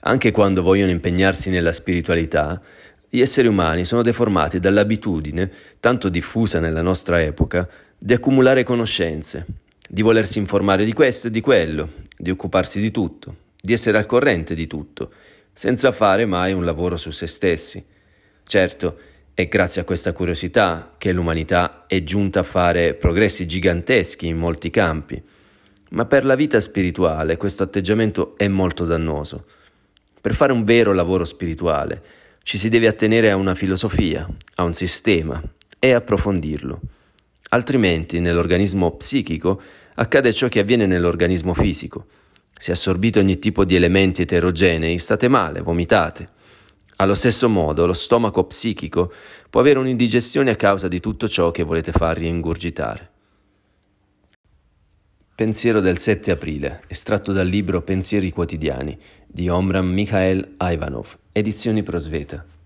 Anche quando vogliono impegnarsi nella spiritualità, gli esseri umani sono deformati dall'abitudine, tanto diffusa nella nostra epoca, di accumulare conoscenze, di volersi informare di questo e di quello, di occuparsi di tutto, di essere al corrente di tutto, senza fare mai un lavoro su se stessi. Certo, è grazie a questa curiosità che l'umanità è giunta a fare progressi giganteschi in molti campi, ma per la vita spirituale questo atteggiamento è molto dannoso. Per fare un vero lavoro spirituale ci si deve attenere a una filosofia, a un sistema e approfondirlo. Altrimenti nell'organismo psichico accade ciò che avviene nell'organismo fisico. Se assorbite ogni tipo di elementi eterogenei, state male, vomitate. Allo stesso modo, lo stomaco psichico può avere un'indigestione a causa di tutto ciò che volete fargli ingurgitare. Pensiero del 7 aprile, estratto dal libro Pensieri quotidiani di Omram Mikhail Ivanov, edizioni Prosveta.